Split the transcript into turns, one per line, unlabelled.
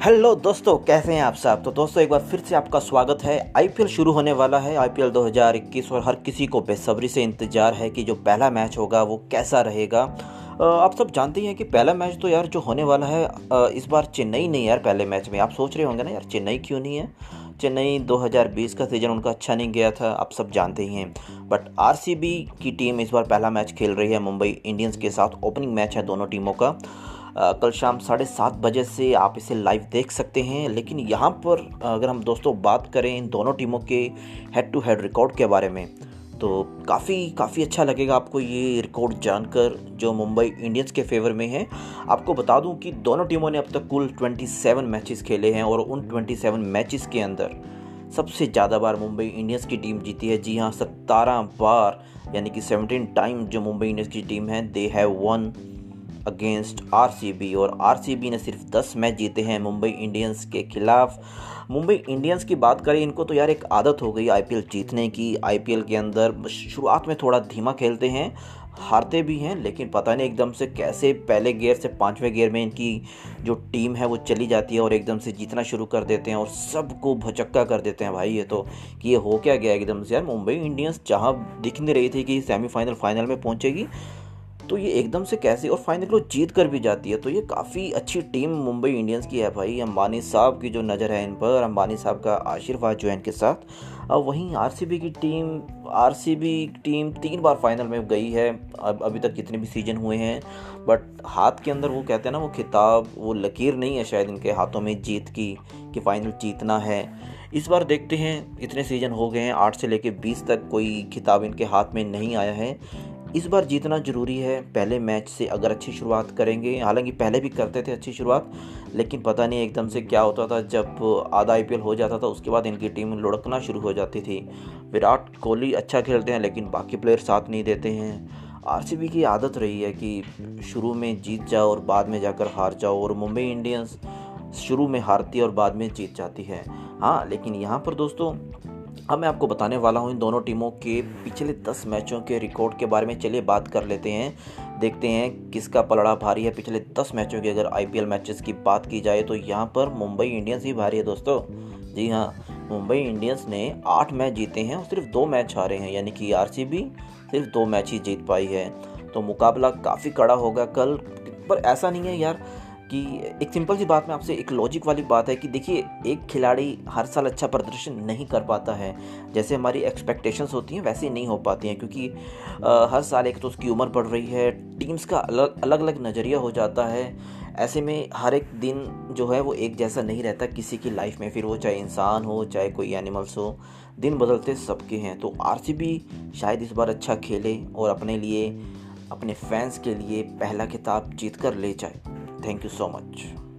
Hello दोस्तों, कैसे हैं आप सब? तो दोस्तों, एक बार फिर से आपका स्वागत है। आईपीएल शुरू होने वाला है, आईपीएल 2021 और हर किसी को बेसब्री से इंतज़ार है कि जो पहला मैच होगा वो कैसा रहेगा। आप सब जानते हैं कि पहला मैच तो यार जो होने वाला है इस बार चेन्नई नहीं यार पहले मैच में। आप सोच रहे होंगे ना, यार चेन्नई क्यों नहीं है? चेन्नई 2020 का सीज़न उनका अच्छा नहीं गया था, आप सब जानते ही हैं। बट आरसीबी की टीम इस बार पहला मैच खेल रही है, मुंबई इंडियंस के साथ ओपनिंग मैच है दोनों टीमों का। कल शाम साढ़े सात बजे से आप इसे लाइव देख सकते हैं। लेकिन यहाँ पर अगर हम दोस्तों बात करें इन दोनों टीमों के हेड टू हेड रिकॉर्ड के बारे में तो काफ़ी काफ़ी अच्छा लगेगा आपको ये रिकॉर्ड जानकर जो मुंबई इंडियंस के फेवर में है। आपको बता दूँ कि दोनों टीमों ने अब तक कुल 27 मैचेस खेले हैं और उन 27 मैचेस के अंदर सबसे ज़्यादा बार मुंबई इंडियंस की टीम जीती है। जी हाँ सत्तारह बार, यानी कि 17 टाइम जो मुंबई इंडियंस की टीम है they have won against RCB और आरसीबी ने सिर्फ़ 10 मैच जीते हैं मुंबई इंडियंस के खिलाफ। मुंबई इंडियंस की बात करें, इनको तो यार एक आदत हो गई आईपीएल जीतने की। आईपीएल के अंदर शुरुआत में थोड़ा धीमा खेलते हैं, हारते भी हैं, लेकिन पता नहीं एकदम से कैसे पहले गेयर से पाँचवें गेयर में इनकी जो टीम है वो चली जाती है और एकदम से जीतना शुरू कर देते हैं और सबको भचक्का कर देते हैं भाई। ये तो कि ये हो क्या गया एकदम से यार? मुंबई इंडियंस जहाँ दिख नहीं रही थी कि सेमीफाइनल, फाइनल में पहुँचेगी तो ये एकदम से कैसे और फाइनल को जीत कर भी जाती है। तो ये काफ़ी अच्छी टीम मुंबई इंडियंस की है भाई। अंबानी साहब की जो नज़र है इन पर अंबानी साहब का आशीर्वाद जो है इनके साथ। अब वहीं आरसीबी की टीम आरसीबी टीम तीन बार फाइनल में गई है। अब, अभी तक जितने भी सीज़न हुए हैं बट हाथ के अंदर वो कहते हैं ना, वो खिताब, वो लकीर नहीं है शायद इनके हाथों में जीत की, कि फाइनल जीतना है। इस बार देखते हैं, इतने सीज़न हो गए हैं, आठ से लेकर बीस तक कोई खिताब इनके हाथ में नहीं आया है। इस बार जीतना ज़रूरी है। पहले मैच से अगर अच्छी शुरुआत करेंगे, हालाँकि पहले भी करते थे अच्छी शुरुआत, लेकिन पता नहीं एकदम से क्या होता था। जब आधा आई हो जाता था, उसके बाद इनकी टीम लुढ़कना शुरू हो जाती थी। विराट कोहली अच्छा खेलते हैं, लेकिन बाकी प्लेयर साथ नहीं देते हैं। आरसीबी की आदत रही है कि शुरू में जीत जाओ और बाद में जाकर हार जाओ, और मुंबई इंडियंस शुरू में हारती और बाद में जीत जाती है। हाँ लेकिन यहाँ पर दोस्तों अब मैं आपको बताने वाला हूँ इन दोनों टीमों के पिछले दस मैचों के रिकॉर्ड के बारे में। चलिए बात कर लेते हैं, देखते हैं किसका पलड़ा भारी है पिछले दस मैचों की। अगर आईपीएल मैचेस की बात की जाए तो यहाँ पर मुंबई इंडियंस ही भारी है दोस्तों। जी हाँ मुंबई इंडियंस ने आठ मैच जीते हैं और सिर्फ़ दो मैच हारे हैं, यानी कि आर सिर्फ़ दो मैच ही जीत पाई है। तो मुकाबला काफ़ी कड़ा होगा कल, पर ऐसा नहीं है यार कि एक सिंपल सी बात में आपसे एक लॉजिक वाली बात है कि देखिए एक खिलाड़ी हर साल अच्छा प्रदर्शन नहीं कर पाता है। जैसे हमारी एक्सपेक्टेशंस होती हैं वैसे नहीं हो पाती हैं क्योंकि आ, हर साल एक तो उसकी उम्र बढ़ रही है टीम्स का अलग अलग अलग नज़रिया हो जाता है। ऐसे में हर एक दिन जो है वो एक जैसा नहीं रहता किसी की लाइफ में फिर वो चाहे इंसान हो चाहे कोई एनिमल्स हो दिन बदलते सबके हैं। तो आर शायद इस बार अच्छा खेले और अपने लिए अपने फैंस के लिए पहला किताब जीत कर ले जाए। Thank you so much.